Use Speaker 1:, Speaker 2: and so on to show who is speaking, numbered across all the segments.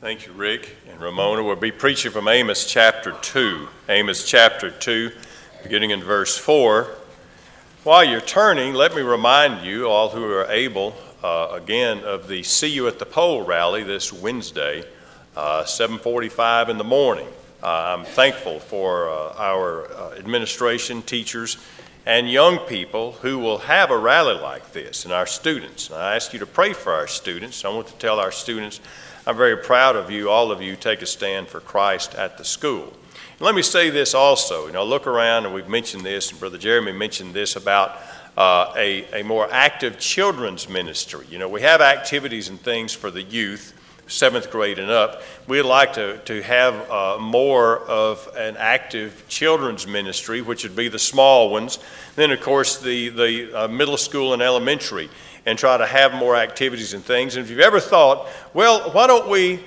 Speaker 1: Thank you, Rick and Ramona. We'll be preaching from Amos chapter 2. Amos chapter 2, beginning in verse 4. While you're turning, let me remind you, all who are able, uh, again, of the See You at the Pole rally this Wednesday, uh, 7.45 in the morning. Uh, I'm thankful for uh, our uh, administration, teachers, and young people who will have a rally like this, and our students. And I ask you to pray for our students. I want to tell our students I'm very proud of you, all of you, take a stand for Christ at the school. And let me say this also. You know, look around, and we've mentioned this, and Brother Jeremy mentioned this about uh, a, a more active children's ministry. You know, we have activities and things for the youth, seventh grade and up. We'd like to, to have uh, more of an active children's ministry, which would be the small ones. Then, of course, the, the uh, middle school and elementary and try to have more activities and things. And if you've ever thought, well, why don't we,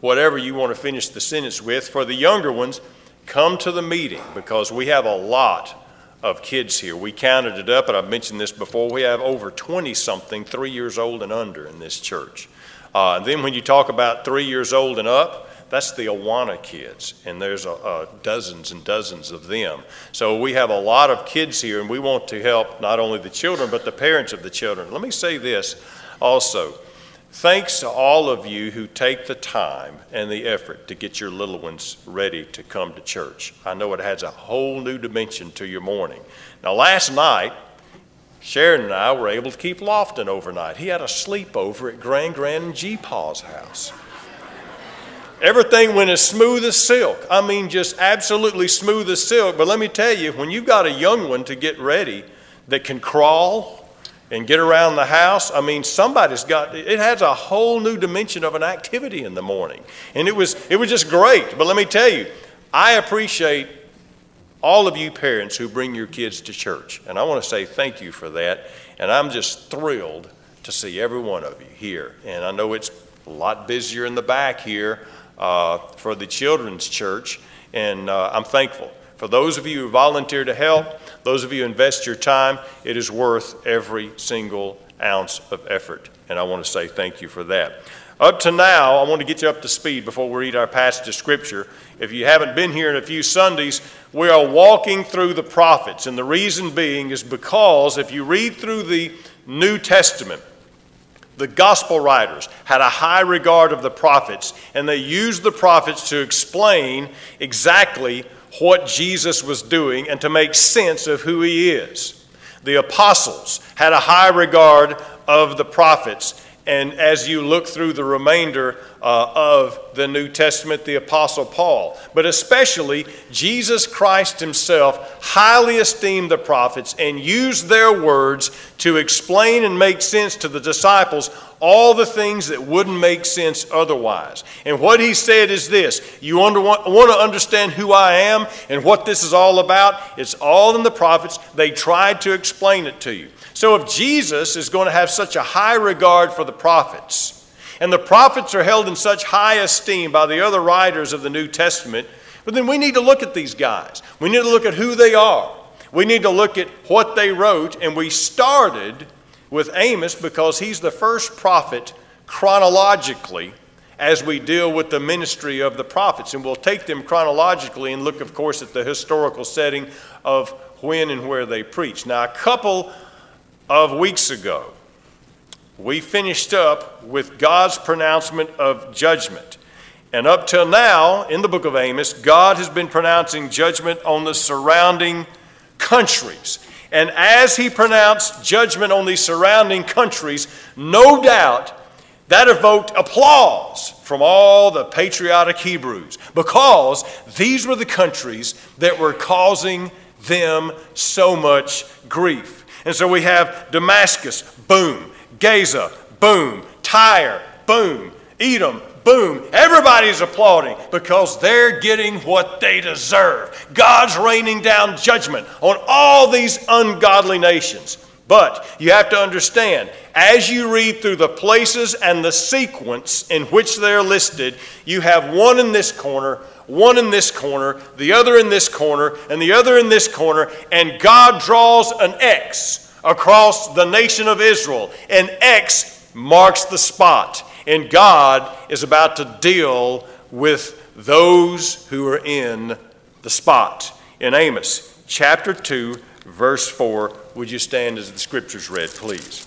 Speaker 1: whatever you want to finish the sentence with, for the younger ones, come to the meeting because we have a lot of kids here. We counted it up, and I've mentioned this before. We have over 20 something, three years old and under in this church. Uh, and then when you talk about three years old and up, that's the Awana kids, and there's a, a dozens and dozens of them. So we have a lot of kids here, and we want to help not only the children, but the parents of the children. Let me say this also. Thanks to all of you who take the time and the effort to get your little ones ready to come to church. I know it adds a whole new dimension to your morning. Now, last night, Sharon and I were able to keep Lofton overnight. He had a sleepover at Grand Grand and G Paw's house. Everything went as smooth as silk. I mean, just absolutely smooth as silk. But let me tell you, when you've got a young one to get ready that can crawl and get around the house, I mean, somebody's got it has a whole new dimension of an activity in the morning. And it was it was just great. But let me tell you, I appreciate all of you parents who bring your kids to church. And I want to say thank you for that. And I'm just thrilled to see every one of you here. And I know it's a lot busier in the back here uh, for the children's church, and uh, I'm thankful. For those of you who volunteer to help, those of you who invest your time, it is worth every single ounce of effort. And I want to say thank you for that. Up to now, I want to get you up to speed before we read our passage of Scripture. If you haven't been here in a few Sundays, we are walking through the prophets. And the reason being is because if you read through the New Testament, the gospel writers had a high regard of the prophets, and they used the prophets to explain exactly what Jesus was doing and to make sense of who he is. The apostles had a high regard of the prophets, and as you look through the remainder uh, of the New Testament, the Apostle Paul. But especially, Jesus Christ himself highly esteemed the prophets and used their words to explain and make sense to the disciples all the things that wouldn't make sense otherwise. And what he said is this You want to understand who I am and what this is all about? It's all in the prophets. They tried to explain it to you. So if Jesus is going to have such a high regard for the prophets, and the prophets are held in such high esteem by the other writers of the New Testament. But then we need to look at these guys. We need to look at who they are. We need to look at what they wrote. And we started with Amos because he's the first prophet chronologically as we deal with the ministry of the prophets. And we'll take them chronologically and look, of course, at the historical setting of when and where they preach. Now, a couple of weeks ago, we finished up with God's pronouncement of judgment. And up till now, in the book of Amos, God has been pronouncing judgment on the surrounding countries. And as he pronounced judgment on these surrounding countries, no doubt that evoked applause from all the patriotic Hebrews because these were the countries that were causing them so much grief. And so we have Damascus, boom. Gaza, boom. Tyre, boom. Edom, boom. Everybody's applauding because they're getting what they deserve. God's raining down judgment on all these ungodly nations. But you have to understand, as you read through the places and the sequence in which they're listed, you have one in this corner, one in this corner, the other in this corner, and the other in this corner, and God draws an X across the nation of Israel. And X marks the spot. And God is about to deal with those who are in the spot. In Amos chapter 2, verse 4, would you stand as the scriptures read, please?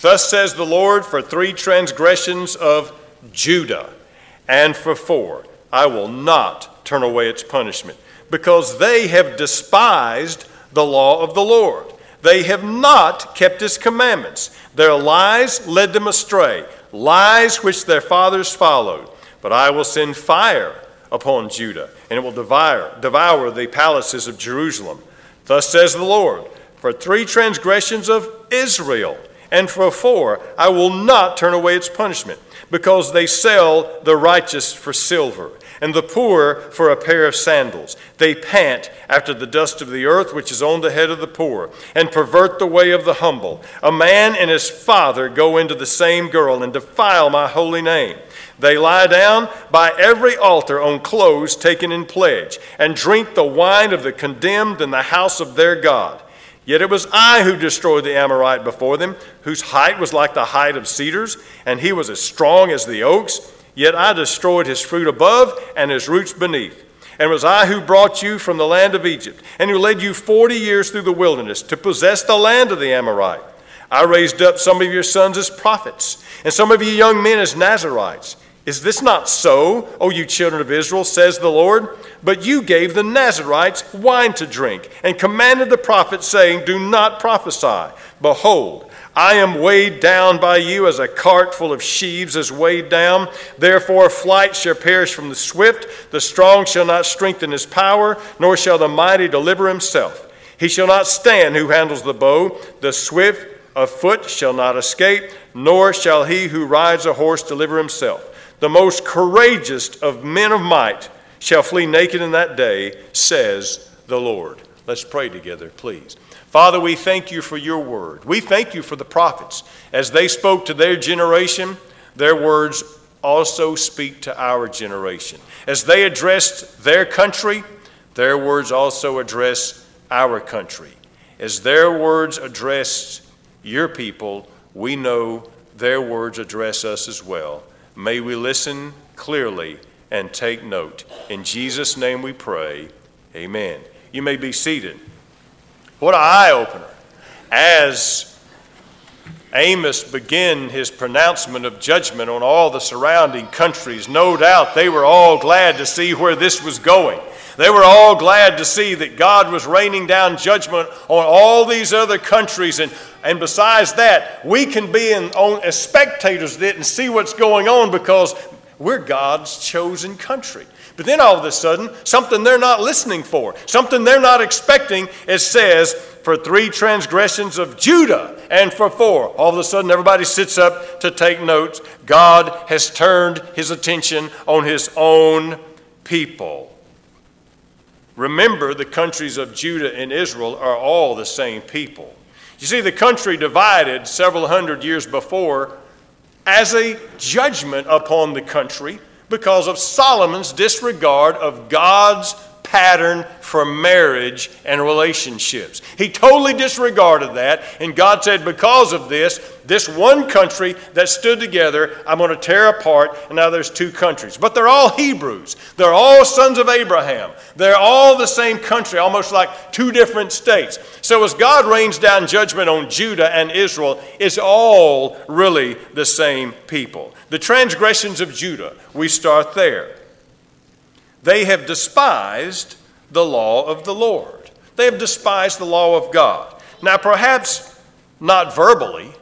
Speaker 1: Thus says the Lord, for three transgressions of Judah, and for four, I will not turn away its punishment, because they have despised the law of the Lord. They have not kept his commandments. Their lies led them astray, lies which their fathers followed. But I will send fire upon Judah, and it will devour, devour the palaces of Jerusalem. Thus says the Lord For three transgressions of Israel, and for four, I will not turn away its punishment, because they sell the righteous for silver and the poor for a pair of sandals. They pant after the dust of the earth, which is on the head of the poor, and pervert the way of the humble. A man and his father go into the same girl and defile my holy name. They lie down by every altar on clothes taken in pledge, and drink the wine of the condemned in the house of their God. Yet it was I who destroyed the Amorite before them, whose height was like the height of cedars, and he was as strong as the oaks. Yet I destroyed his fruit above and his roots beneath. And it was I who brought you from the land of Egypt, and who led you forty years through the wilderness to possess the land of the Amorite. I raised up some of your sons as prophets, and some of you young men as Nazarites. Is this not so, O you children of Israel, says the Lord? But you gave the Nazarites wine to drink, and commanded the prophets, saying, Do not prophesy. Behold, I am weighed down by you as a cart full of sheaves is weighed down. Therefore, flight shall perish from the swift. The strong shall not strengthen his power, nor shall the mighty deliver himself. He shall not stand who handles the bow. The swift of foot shall not escape, nor shall he who rides a horse deliver himself. The most courageous of men of might shall flee naked in that day, says the Lord. Let's pray together, please. Father, we thank you for your word. We thank you for the prophets. As they spoke to their generation, their words also speak to our generation. As they addressed their country, their words also address our country. As their words address your people, we know their words address us as well. May we listen clearly and take note. In Jesus' name we pray. Amen. You may be seated. What an eye opener. As Amos began his pronouncement of judgment on all the surrounding countries, no doubt they were all glad to see where this was going. They were all glad to see that God was raining down judgment on all these other countries. And, and besides that, we can be in, on, as spectators of it and see what's going on because we're God's chosen country. But then all of a sudden, something they're not listening for, something they're not expecting, it says, for three transgressions of Judah and for four. All of a sudden, everybody sits up to take notes. God has turned his attention on his own people. Remember, the countries of Judah and Israel are all the same people. You see, the country divided several hundred years before as a judgment upon the country because of Solomon's disregard of God's pattern for marriage and relationships. He totally disregarded that, and God said, Because of this, this one country that stood together, I'm going to tear apart, and now there's two countries. But they're all Hebrews. They're all sons of Abraham. They're all the same country, almost like two different states. So as God rains down judgment on Judah and Israel, it's all really the same people. The transgressions of Judah, we start there. They have despised the law of the Lord. They have despised the law of God. Now, perhaps not verbally,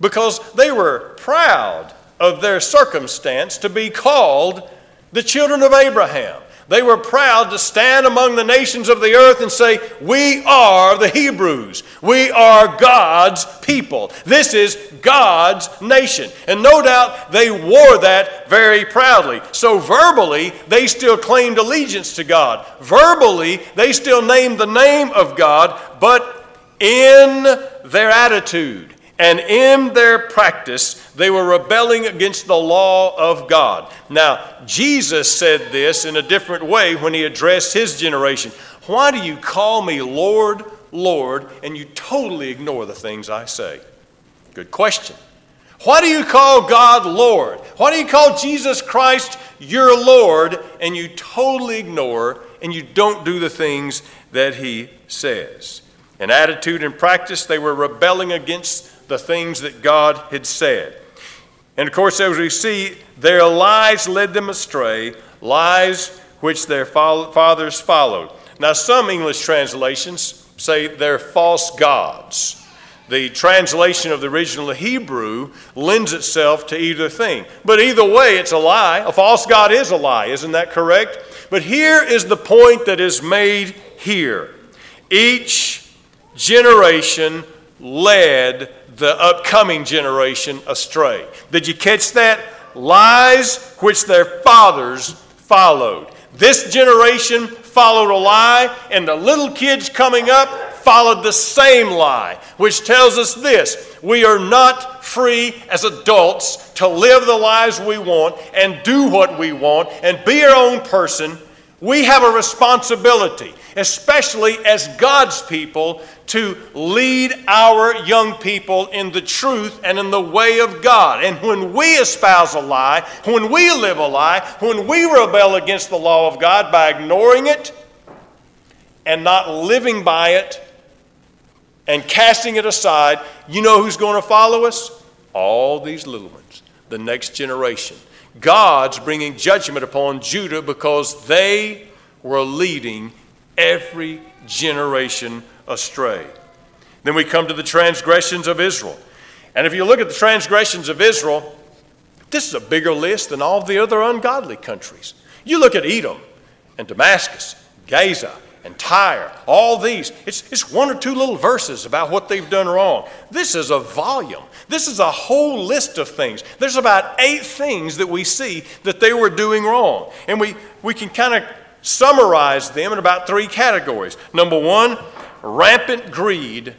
Speaker 1: because they were proud of their circumstance to be called the children of Abraham. They were proud to stand among the nations of the earth and say, We are the Hebrews. We are God's people. This is God's nation. And no doubt they wore that very proudly. So verbally, they still claimed allegiance to God. Verbally, they still named the name of God, but in their attitude, and in their practice, they were rebelling against the law of God. Now, Jesus said this in a different way when he addressed his generation. Why do you call me Lord, Lord, and you totally ignore the things I say? Good question. Why do you call God Lord? Why do you call Jesus Christ your Lord and you totally ignore and you don't do the things that He says? In attitude and practice, they were rebelling against the things that God had said. And of course, as we see, their lies led them astray, lies which their fathers followed. Now, some English translations say they're false gods. The translation of the original Hebrew lends itself to either thing. But either way, it's a lie. A false God is a lie, isn't that correct? But here is the point that is made here each generation led the upcoming generation astray. Did you catch that? Lies which their fathers followed. This generation followed a lie, and the little kids coming up followed the same lie, which tells us this we are not free as adults to live the lives we want and do what we want and be our own person. We have a responsibility, especially as God's people, to lead our young people in the truth and in the way of God. And when we espouse a lie, when we live a lie, when we rebel against the law of God by ignoring it and not living by it and casting it aside, you know who's going to follow us? All these little ones, the next generation. God's bringing judgment upon Judah because they were leading every generation astray. Then we come to the transgressions of Israel. And if you look at the transgressions of Israel, this is a bigger list than all the other ungodly countries. You look at Edom and Damascus, Gaza, and Tyre, all these. It's, it's one or two little verses about what they've done wrong. This is a volume. This is a whole list of things. There's about eight things that we see that they were doing wrong. And we, we can kind of summarize them in about three categories. Number one, rampant greed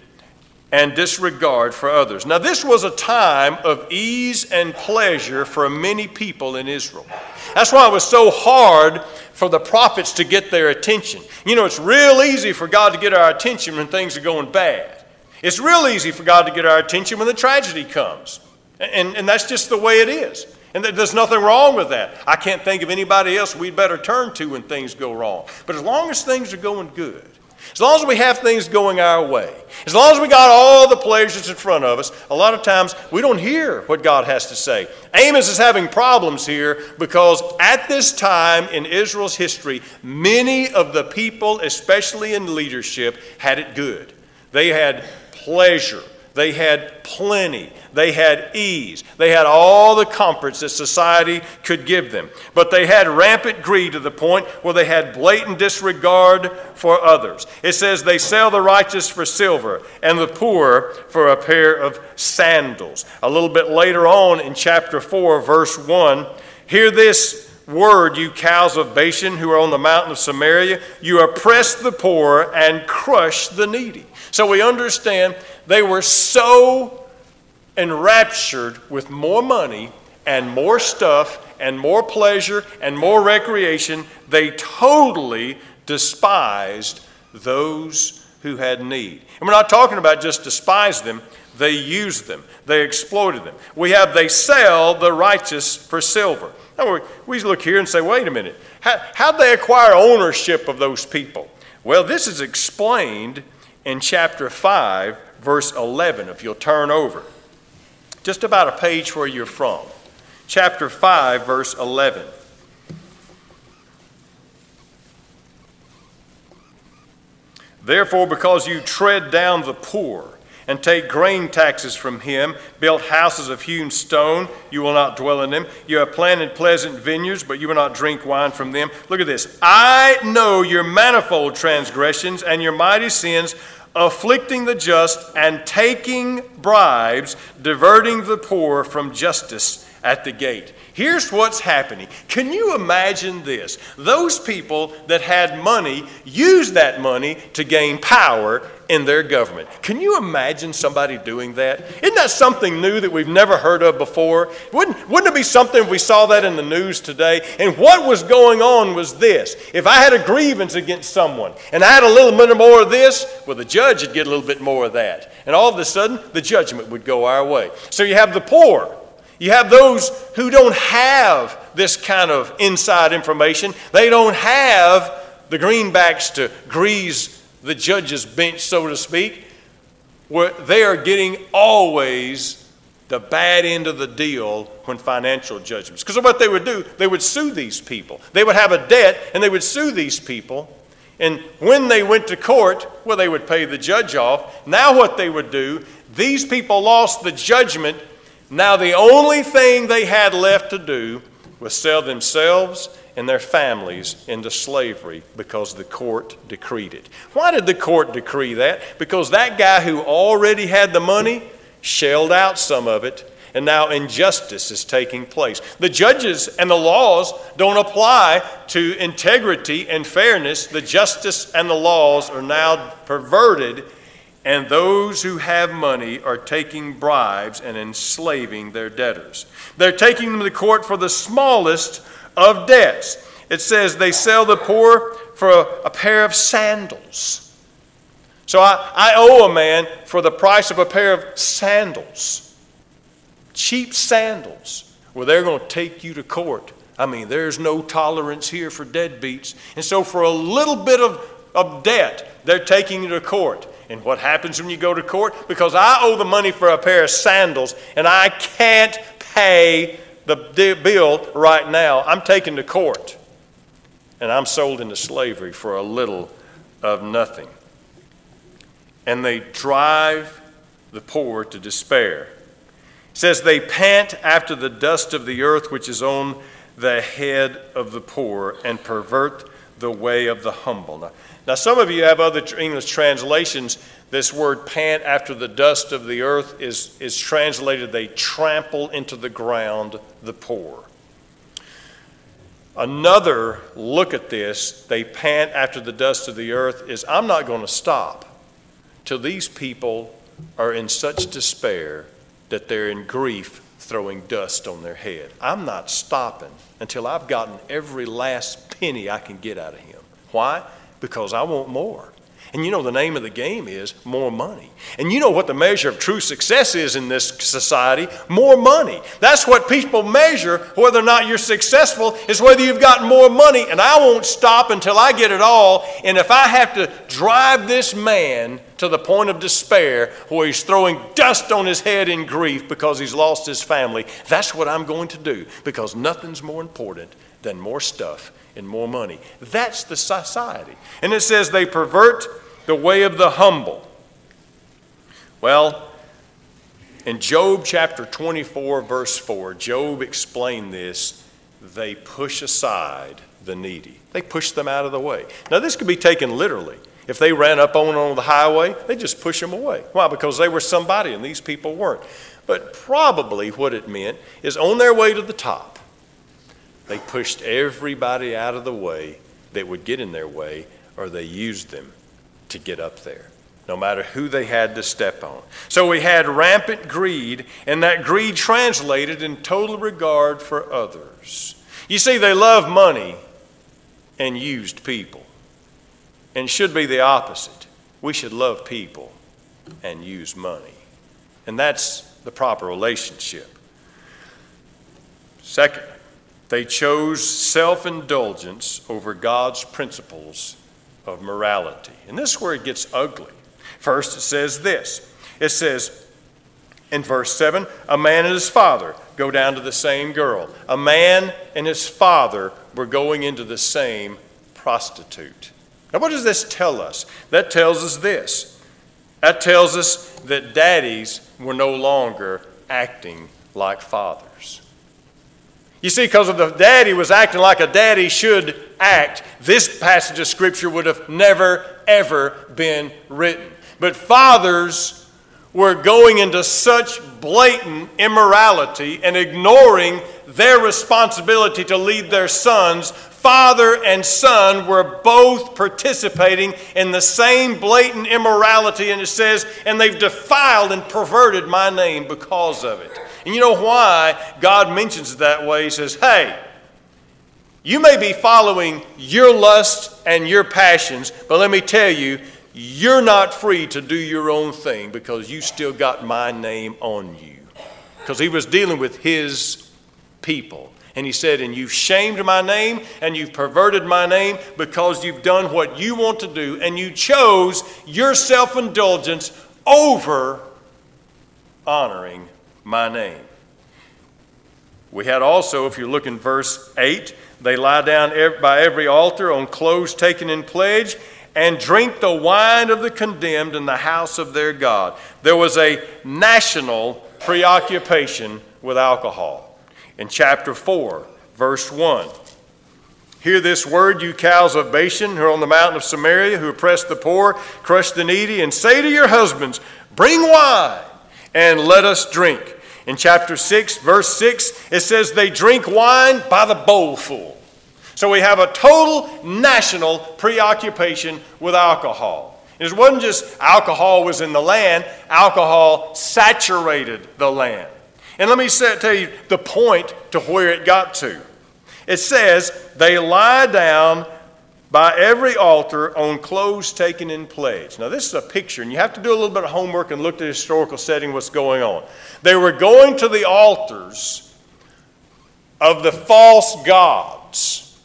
Speaker 1: and disregard for others. Now, this was a time of ease and pleasure for many people in Israel. That's why it was so hard for the prophets to get their attention. You know, it's real easy for God to get our attention when things are going bad. It's real easy for God to get our attention when the tragedy comes. And, and that's just the way it is. And there's nothing wrong with that. I can't think of anybody else we'd better turn to when things go wrong. But as long as things are going good, as long as we have things going our way, as long as we got all the pleasures in front of us, a lot of times we don't hear what God has to say. Amos is having problems here because at this time in Israel's history, many of the people, especially in leadership, had it good. They had pleasure. They had plenty. They had ease. They had all the comforts that society could give them. But they had rampant greed to the point where they had blatant disregard for others. It says, They sell the righteous for silver and the poor for a pair of sandals. A little bit later on in chapter 4, verse 1, hear this word, you cows of Bashan who are on the mountain of Samaria. You oppress the poor and crush the needy. So we understand they were so enraptured with more money and more stuff and more pleasure and more recreation, they totally despised those who had need. And we're not talking about just despise them, they used them, they exploited them. We have they sell the righteous for silver. Now we look here and say, wait a minute, how, how'd they acquire ownership of those people? Well, this is explained in chapter 5, verse 11, if you'll turn over just about a page where you're from. Chapter 5, verse 11. Therefore, because you tread down the poor and take grain taxes from him, built houses of hewn stone, you will not dwell in them. You have planted pleasant vineyards, but you will not drink wine from them. Look at this. I know your manifold transgressions and your mighty sins afflicting the just, and taking bribes, diverting the poor from justice at the gate. Here's what's happening. Can you imagine this? Those people that had money used that money to gain power in their government. Can you imagine somebody doing that? Isn't that something new that we've never heard of before? Wouldn't, wouldn't it be something if we saw that in the news today? And what was going on was this. If I had a grievance against someone and I had a little bit more of this, well, the judge would get a little bit more of that. And all of a sudden, the judgment would go our way. So you have the poor. You have those who don't have this kind of inside information. They don't have the greenbacks to grease the judge's bench, so to speak, where they are getting always the bad end of the deal when financial judgments. Because what they would do, they would sue these people. They would have a debt and they would sue these people. And when they went to court, well, they would pay the judge off. Now, what they would do, these people lost the judgment. Now, the only thing they had left to do was sell themselves and their families into slavery because the court decreed it. Why did the court decree that? Because that guy who already had the money shelled out some of it, and now injustice is taking place. The judges and the laws don't apply to integrity and fairness. The justice and the laws are now perverted, and those who have money are taking bribes and enslaving their debtors. They're taking them to court for the smallest of debts. It says they sell the poor for a, pair of sandals. So I, I owe a man for the price of a pair of sandals, cheap sandals, where they're going to take you to court. I mean, there's no tolerance here for deadbeats. And so, for a little bit of, of debt, they're taking you to court. And what happens when you go to court? Because I owe the money for a pair of sandals and I can't pay the bill right now. I'm taken to court and I'm sold into slavery for a little of nothing. And they drive the poor to despair. It says, They pant after the dust of the earth which is on the head of the poor and pervert the way of the humble. Now, now some of you have other English translations. This word pant after the dust of the earth is, is translated, they trample into the ground the poor. Another look at this, they pant after the dust of the earth, is I'm not going to stop till these people are in such despair that they're in grief throwing dust on their head. I'm not stopping until I've gotten every last penny I can get out of him. Why? Because I want more. And you know, the name of the game is more money. And you know what the measure of true success is in this society? More money. That's what people measure whether or not you're successful, is whether you've got more money. And I won't stop until I get it all. And if I have to drive this man to the point of despair where he's throwing dust on his head in grief because he's lost his family, that's what I'm going to do because nothing's more important than more stuff and more money. That's the society. And it says they pervert the way of the humble. Well, in Job chapter 24, verse 4, Job explained this. They push aside the needy, they push them out of the way. Now, this could be taken literally. If they ran up on on the highway, they just push them away. Why? Because they were somebody and these people weren't. But probably what it meant is on their way to the top, they pushed everybody out of the way that would get in their way, or they used them to get up there, no matter who they had to step on. So we had rampant greed, and that greed translated in total regard for others. You see, they loved money and used people. And should be the opposite. We should love people and use money. And that's the proper relationship. Second, they chose self indulgence over God's principles of morality. And this is where it gets ugly. First, it says this it says in verse 7 a man and his father go down to the same girl. A man and his father were going into the same prostitute. Now, what does this tell us? That tells us this. That tells us that daddies were no longer acting like fathers. You see, because of the daddy was acting like a daddy should act, this passage of Scripture would have never, ever been written. But fathers were going into such blatant immorality and ignoring their responsibility to lead their sons. Father and son were both participating in the same blatant immorality, and it says, and they've defiled and perverted my name because of it. And you know why God mentions it that way? He says, hey, you may be following your lust and your passions, but let me tell you, you're not free to do your own thing because you still got my name on you. Because he was dealing with his people. And he said, And you've shamed my name and you've perverted my name because you've done what you want to do and you chose your self indulgence over honoring my name. We had also, if you look in verse 8, they lie down by every altar on clothes taken in pledge and drink the wine of the condemned in the house of their God. There was a national preoccupation with alcohol in chapter 4, verse 1. Hear this word, you cows of Bashan, who are on the mountain of Samaria, who oppress the poor, crush the needy, and say to your husbands, Bring wine and let us drink. In chapter 6, verse 6, it says, They drink wine by the bowlful. So we have a total national preoccupation with alcohol. It wasn't just alcohol was in the land, alcohol saturated the land. And let me tell you the point to where it got to. It says, they lie down by every altar on clothes taken in pledge. Now, this is a picture, and you have to do a little bit of homework and look at the historical setting, what's going on. They were going to the altars of the false gods,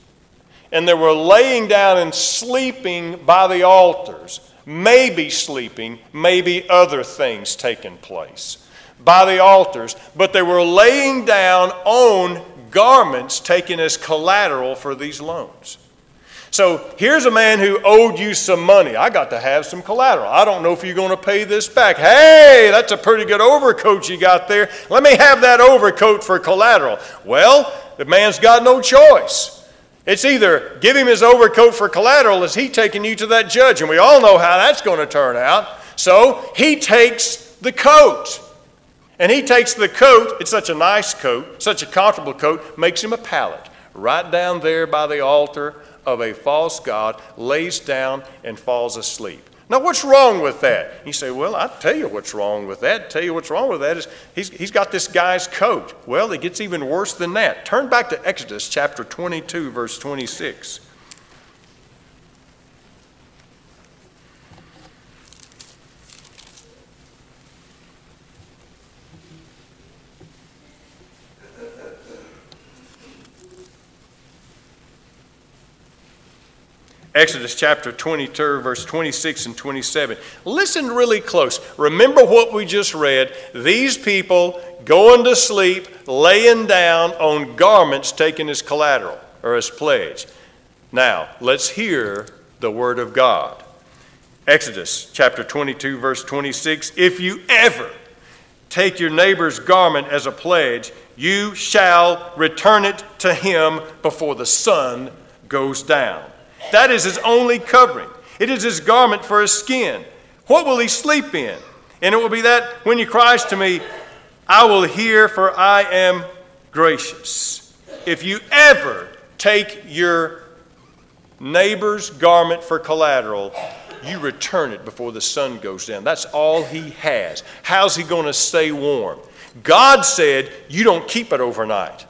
Speaker 1: and they were laying down and sleeping by the altars. Maybe sleeping, maybe other things taking place by the altars, but they were laying down on garments taken as collateral for these loans. So here's a man who owed you some money. I got to have some collateral. I don't know if you're going to pay this back. Hey, that's a pretty good overcoat you got there. Let me have that overcoat for collateral. Well, the man's got no choice. It's either give him his overcoat for collateral, is he taking you to that judge? And we all know how that's going to turn out. So he takes the coat. And he takes the coat, it's such a nice coat, such a comfortable coat, makes him a pallet right down there by the altar of a false God, lays down and falls asleep. Now, what's wrong with that? You say, Well, I'll tell you what's wrong with that. Tell you what's wrong with that is he's, he's got this guy's coat. Well, it gets even worse than that. Turn back to Exodus chapter 22, verse 26. Exodus chapter 22, verse 26 and 27. Listen really close. Remember what we just read. These people going to sleep, laying down on garments taken as collateral or as pledge. Now, let's hear the word of God. Exodus chapter 22, verse 26. If you ever take your neighbor's garment as a pledge, you shall return it to him before the sun goes down. That is his only covering. It is his garment for his skin. What will he sleep in? And it will be that when he cries to me, I will hear, for I am gracious. If you ever take your neighbor's garment for collateral, you return it before the sun goes down. That's all he has. How's he going to stay warm? God said, You don't keep it overnight.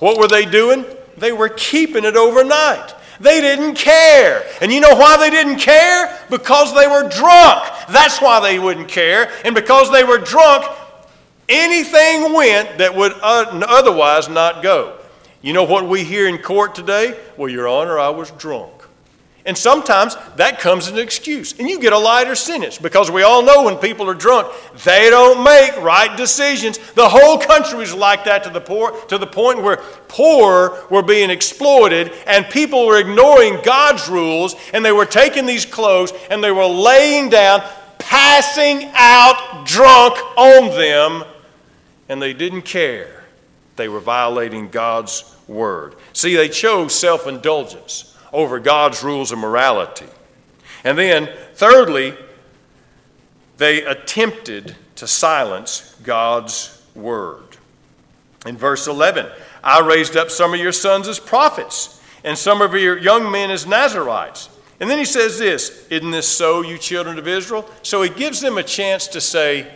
Speaker 1: What were they doing? They were keeping it overnight. They didn't care. And you know why they didn't care? Because they were drunk. That's why they wouldn't care. And because they were drunk, anything went that would uh, otherwise not go. You know what we hear in court today? Well, Your Honor, I was drunk. And sometimes that comes as an excuse. And you get a lighter sentence because we all know when people are drunk, they don't make right decisions. The whole country was like that to the poor, to the point where poor were being exploited and people were ignoring God's rules and they were taking these clothes and they were laying down, passing out drunk on them, and they didn't care. They were violating God's word. See, they chose self indulgence over God's rules of morality. And then, thirdly, they attempted to silence God's word. In verse 11, I raised up some of your sons as prophets, and some of your young men as Nazarites. And then he says this Isn't this so, you children of Israel? So he gives them a chance to say,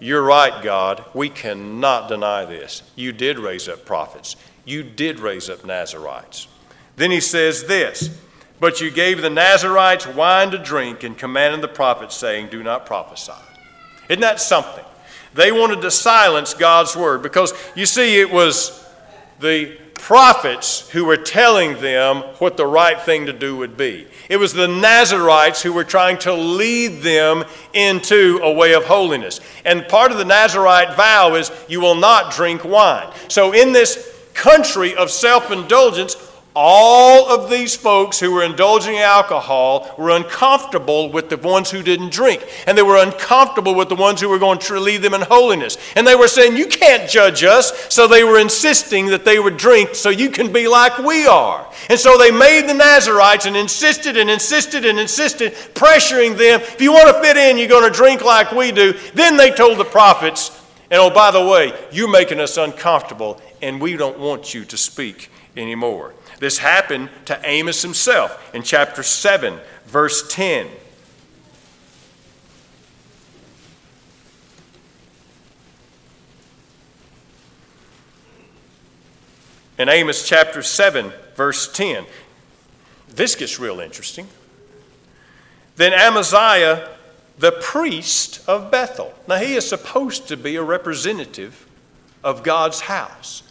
Speaker 1: You're right, God. We cannot deny this. You did raise up prophets, you did raise up Nazarites. Then he says this But you gave the Nazarites wine to drink and commanded the prophets, saying, Do not prophesy. Isn't that something? They wanted to silence God's word because you see, it was the prophets who were telling them what the right thing to do would be. It was the Nazarites who were trying to lead them into a way of holiness. And part of the Nazarite vow is you will not drink wine. So, in this country of self indulgence, all of these folks who were indulging in alcohol were uncomfortable with the ones who didn't drink. And they were uncomfortable with the ones who were going to lead them in holiness. And they were saying, You can't judge us. So they were insisting that they would drink so you can be like we are. And so they made the Nazarites and insisted and insisted and insisted, pressuring them. If you want to fit in, you're going to drink like we do. Then they told the prophets, and oh, by the way, you're making us uncomfortable, and we don't want you to speak anymore. This happened to Amos himself in chapter 7, verse 10. In Amos chapter 7, verse 10, this gets real interesting. Then Amaziah, the priest of Bethel. Now, he is supposed to be a representative of God's house.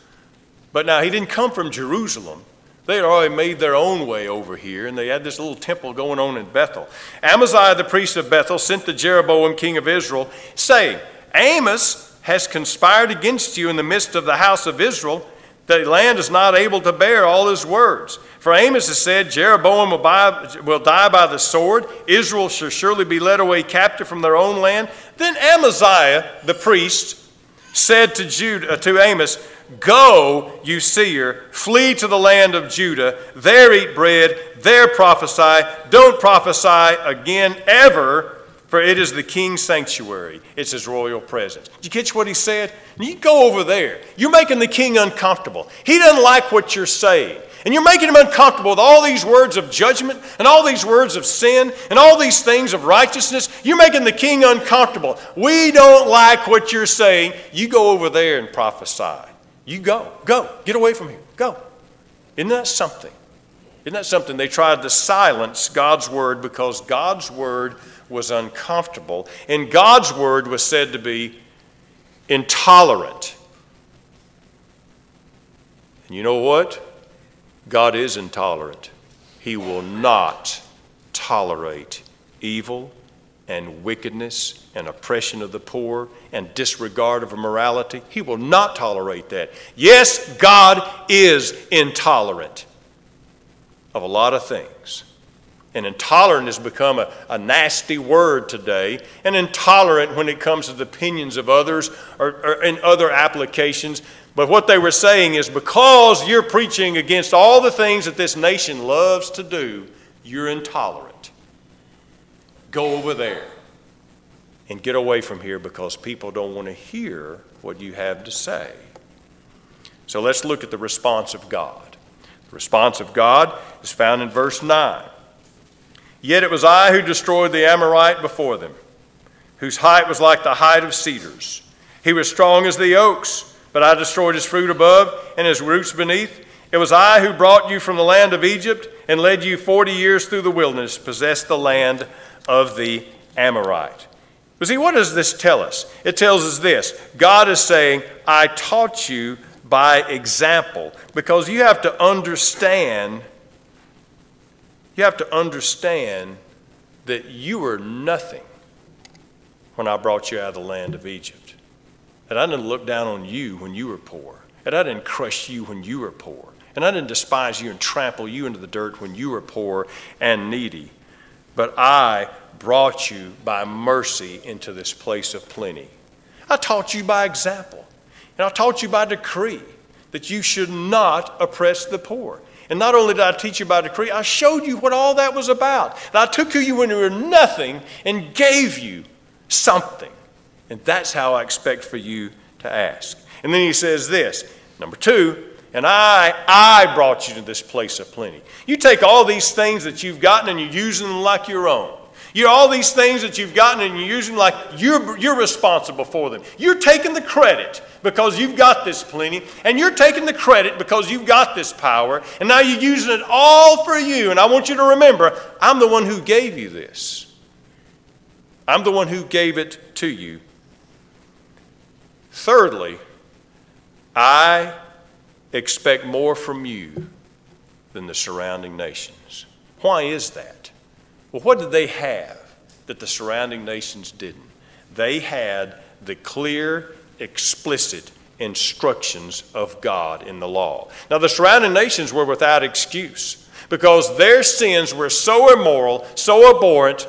Speaker 1: But now, he didn't come from Jerusalem. They had already made their own way over here, and they had this little temple going on in Bethel. Amaziah, the priest of Bethel, sent to Jeroboam, king of Israel, saying, Amos has conspired against you in the midst of the house of Israel. The land is not able to bear all his words. For Amos has said, Jeroboam will, buy, will die by the sword, Israel shall surely be led away captive from their own land. Then Amaziah, the priest, said to, Judah, uh, to Amos, Go, you seer, flee to the land of Judah, there eat bread, there prophesy, don't prophesy again ever, for it is the king's sanctuary. It's his royal presence. Did you catch what he said? You go over there. You're making the king uncomfortable. He doesn't like what you're saying. And you're making him uncomfortable with all these words of judgment and all these words of sin and all these things of righteousness. You're making the king uncomfortable. We don't like what you're saying. You go over there and prophesy. You go, go, get away from here, go. Isn't that something? Isn't that something? They tried to silence God's word because God's word was uncomfortable, and God's word was said to be intolerant. And you know what? God is intolerant. He will not tolerate evil and wickedness and oppression of the poor and disregard of morality. He will not tolerate that. Yes, God is intolerant of a lot of things. And intolerant has become a, a nasty word today. And intolerant when it comes to the opinions of others or, or in other applications. But what they were saying is because you're preaching against all the things that this nation loves to do, you're intolerant. Go over there and get away from here because people don't want to hear what you have to say. So let's look at the response of God. The response of God is found in verse 9. Yet it was I who destroyed the Amorite before them, whose height was like the height of cedars. He was strong as the oaks, but I destroyed his fruit above and his roots beneath. It was I who brought you from the land of Egypt and led you forty years through the wilderness, possessed the land of the Amorite. But see, what does this tell us? It tells us this God is saying, I taught you by example, because you have to understand, you have to understand that you were nothing when I brought you out of the land of Egypt. And I didn't look down on you when you were poor. And I didn't crush you when you were poor. And I didn't despise you and trample you into the dirt when you were poor and needy. But I brought you by mercy into this place of plenty. I taught you by example, and I taught you by decree that you should not oppress the poor. And not only did I teach you by decree, I showed you what all that was about. That I took you when you were nothing and gave you something. And that's how I expect for you to ask. And then he says this number two, and I, I brought you to this place of plenty. You take all these things that you've gotten and you're using them like your own. You all these things that you've gotten and you're using like you're, you're responsible for them. You're taking the credit because you've got this plenty, and you're taking the credit because you've got this power, and now you're using it all for you. And I want you to remember, I'm the one who gave you this. I'm the one who gave it to you. Thirdly, I expect more from you than the surrounding nations. Why is that? Well, what did they have that the surrounding nations didn't? They had the clear, explicit instructions of God in the law. Now, the surrounding nations were without excuse because their sins were so immoral, so abhorrent,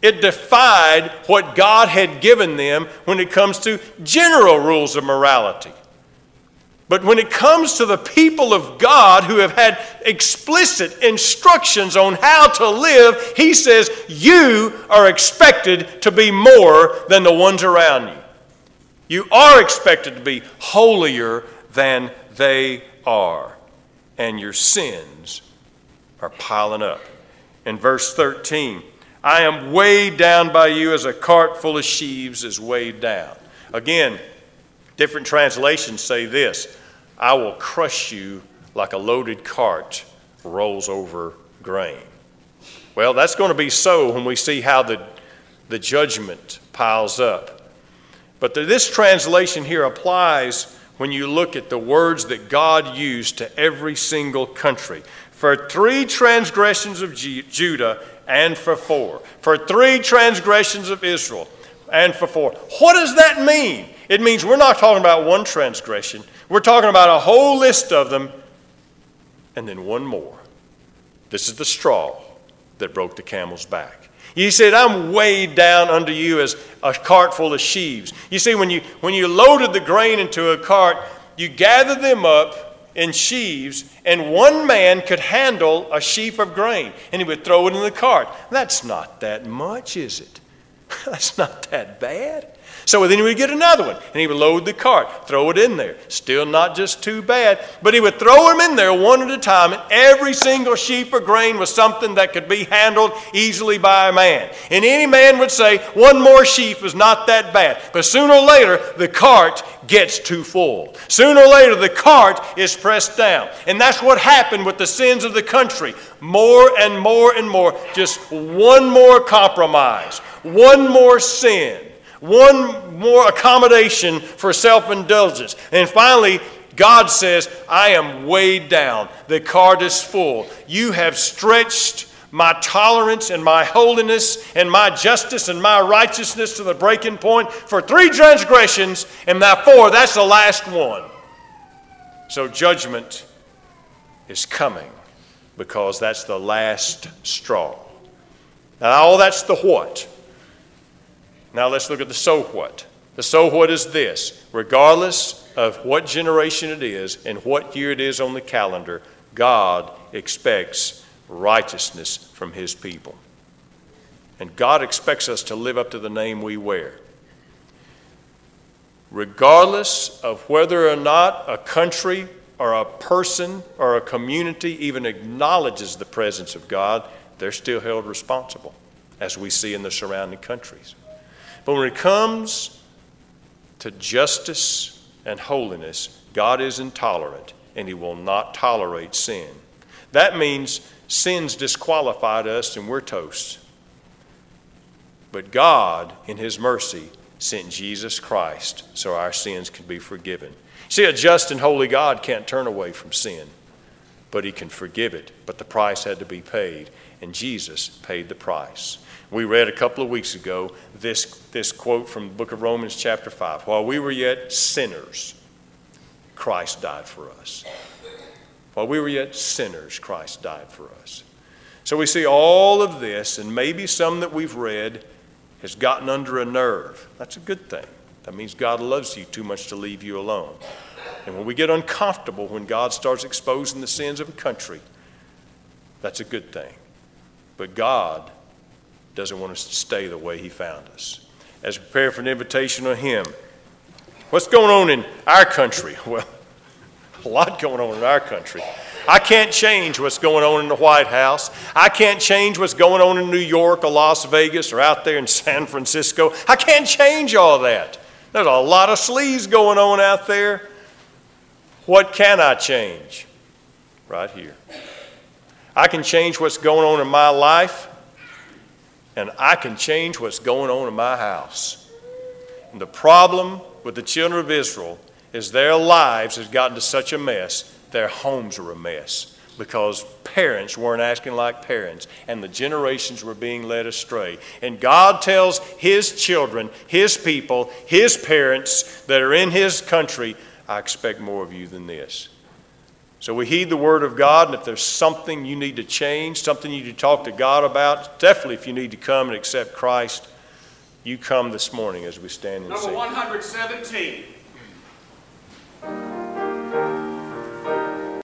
Speaker 1: it defied what God had given them when it comes to general rules of morality. But when it comes to the people of God who have had explicit instructions on how to live, he says, You are expected to be more than the ones around you. You are expected to be holier than they are. And your sins are piling up. In verse 13, I am weighed down by you as a cart full of sheaves is weighed down. Again, different translations say this I will crush you like a loaded cart rolls over grain. Well, that's going to be so when we see how the, the judgment piles up. But the, this translation here applies when you look at the words that God used to every single country. For three transgressions of G- Judah and for four. For three transgressions of Israel and for four. What does that mean? It means we're not talking about one transgression, we're talking about a whole list of them, and then one more. This is the straw that broke the camel's back. He said, I'm weighed down under you as a cart full of sheaves. You see, when you, when you loaded the grain into a cart, you gathered them up in sheaves, and one man could handle a sheaf of grain, and he would throw it in the cart. That's not that much, is it? That's not that bad. So then he would get another one and he would load the cart, throw it in there. Still not just too bad, but he would throw them in there one at a time, and every single sheaf of grain was something that could be handled easily by a man. And any man would say, one more sheaf is not that bad. But sooner or later, the cart gets too full. Sooner or later, the cart is pressed down. And that's what happened with the sins of the country. More and more and more, just one more compromise, one more sin one more accommodation for self indulgence. And finally, God says, I am weighed down. The cart is full. You have stretched my tolerance and my holiness and my justice and my righteousness to the breaking point for three transgressions, and that four, that's the last one. So judgment is coming because that's the last straw. Now, all that's the what. Now let's look at the so what. The so what is this regardless of what generation it is and what year it is on the calendar, God expects righteousness from His people. And God expects us to live up to the name we wear. Regardless of whether or not a country or a person or a community even acknowledges the presence of God, they're still held responsible, as we see in the surrounding countries. But when it comes to justice and holiness, God is intolerant and He will not tolerate sin. That means sin's disqualified us and we're toast. But God, in His mercy, sent Jesus Christ so our sins can be forgiven. See, a just and holy God can't turn away from sin, but He can forgive it. But the price had to be paid, and Jesus paid the price. We read a couple of weeks ago this, this quote from the book of Romans, chapter 5. While we were yet sinners, Christ died for us. While we were yet sinners, Christ died for us. So we see all of this, and maybe some that we've read has gotten under a nerve. That's a good thing. That means God loves you too much to leave you alone. And when we get uncomfortable when God starts exposing the sins of a country, that's a good thing. But God doesn't want us to stay the way He found us. As we prepare for an invitation on Him, what's going on in our country? Well, a lot going on in our country. I can't change what's going on in the White House. I can't change what's going on in New York or Las Vegas or out there in San Francisco. I can't change all that. There's a lot of sleaze going on out there. What can I change? Right here. I can change what's going on in my life, and I can change what's going on in my house. And the problem with the children of Israel is their lives has gotten to such a mess, their homes are a mess because parents weren't acting like parents and the generations were being led astray. And God tells His children, His people, His parents that are in His country, I expect more of you than this. So we heed the word of God, and if there's something you need to change, something you need to talk to God about, definitely if you need to come and accept Christ, you come this morning as we stand and
Speaker 2: Number
Speaker 1: sing.
Speaker 2: 117.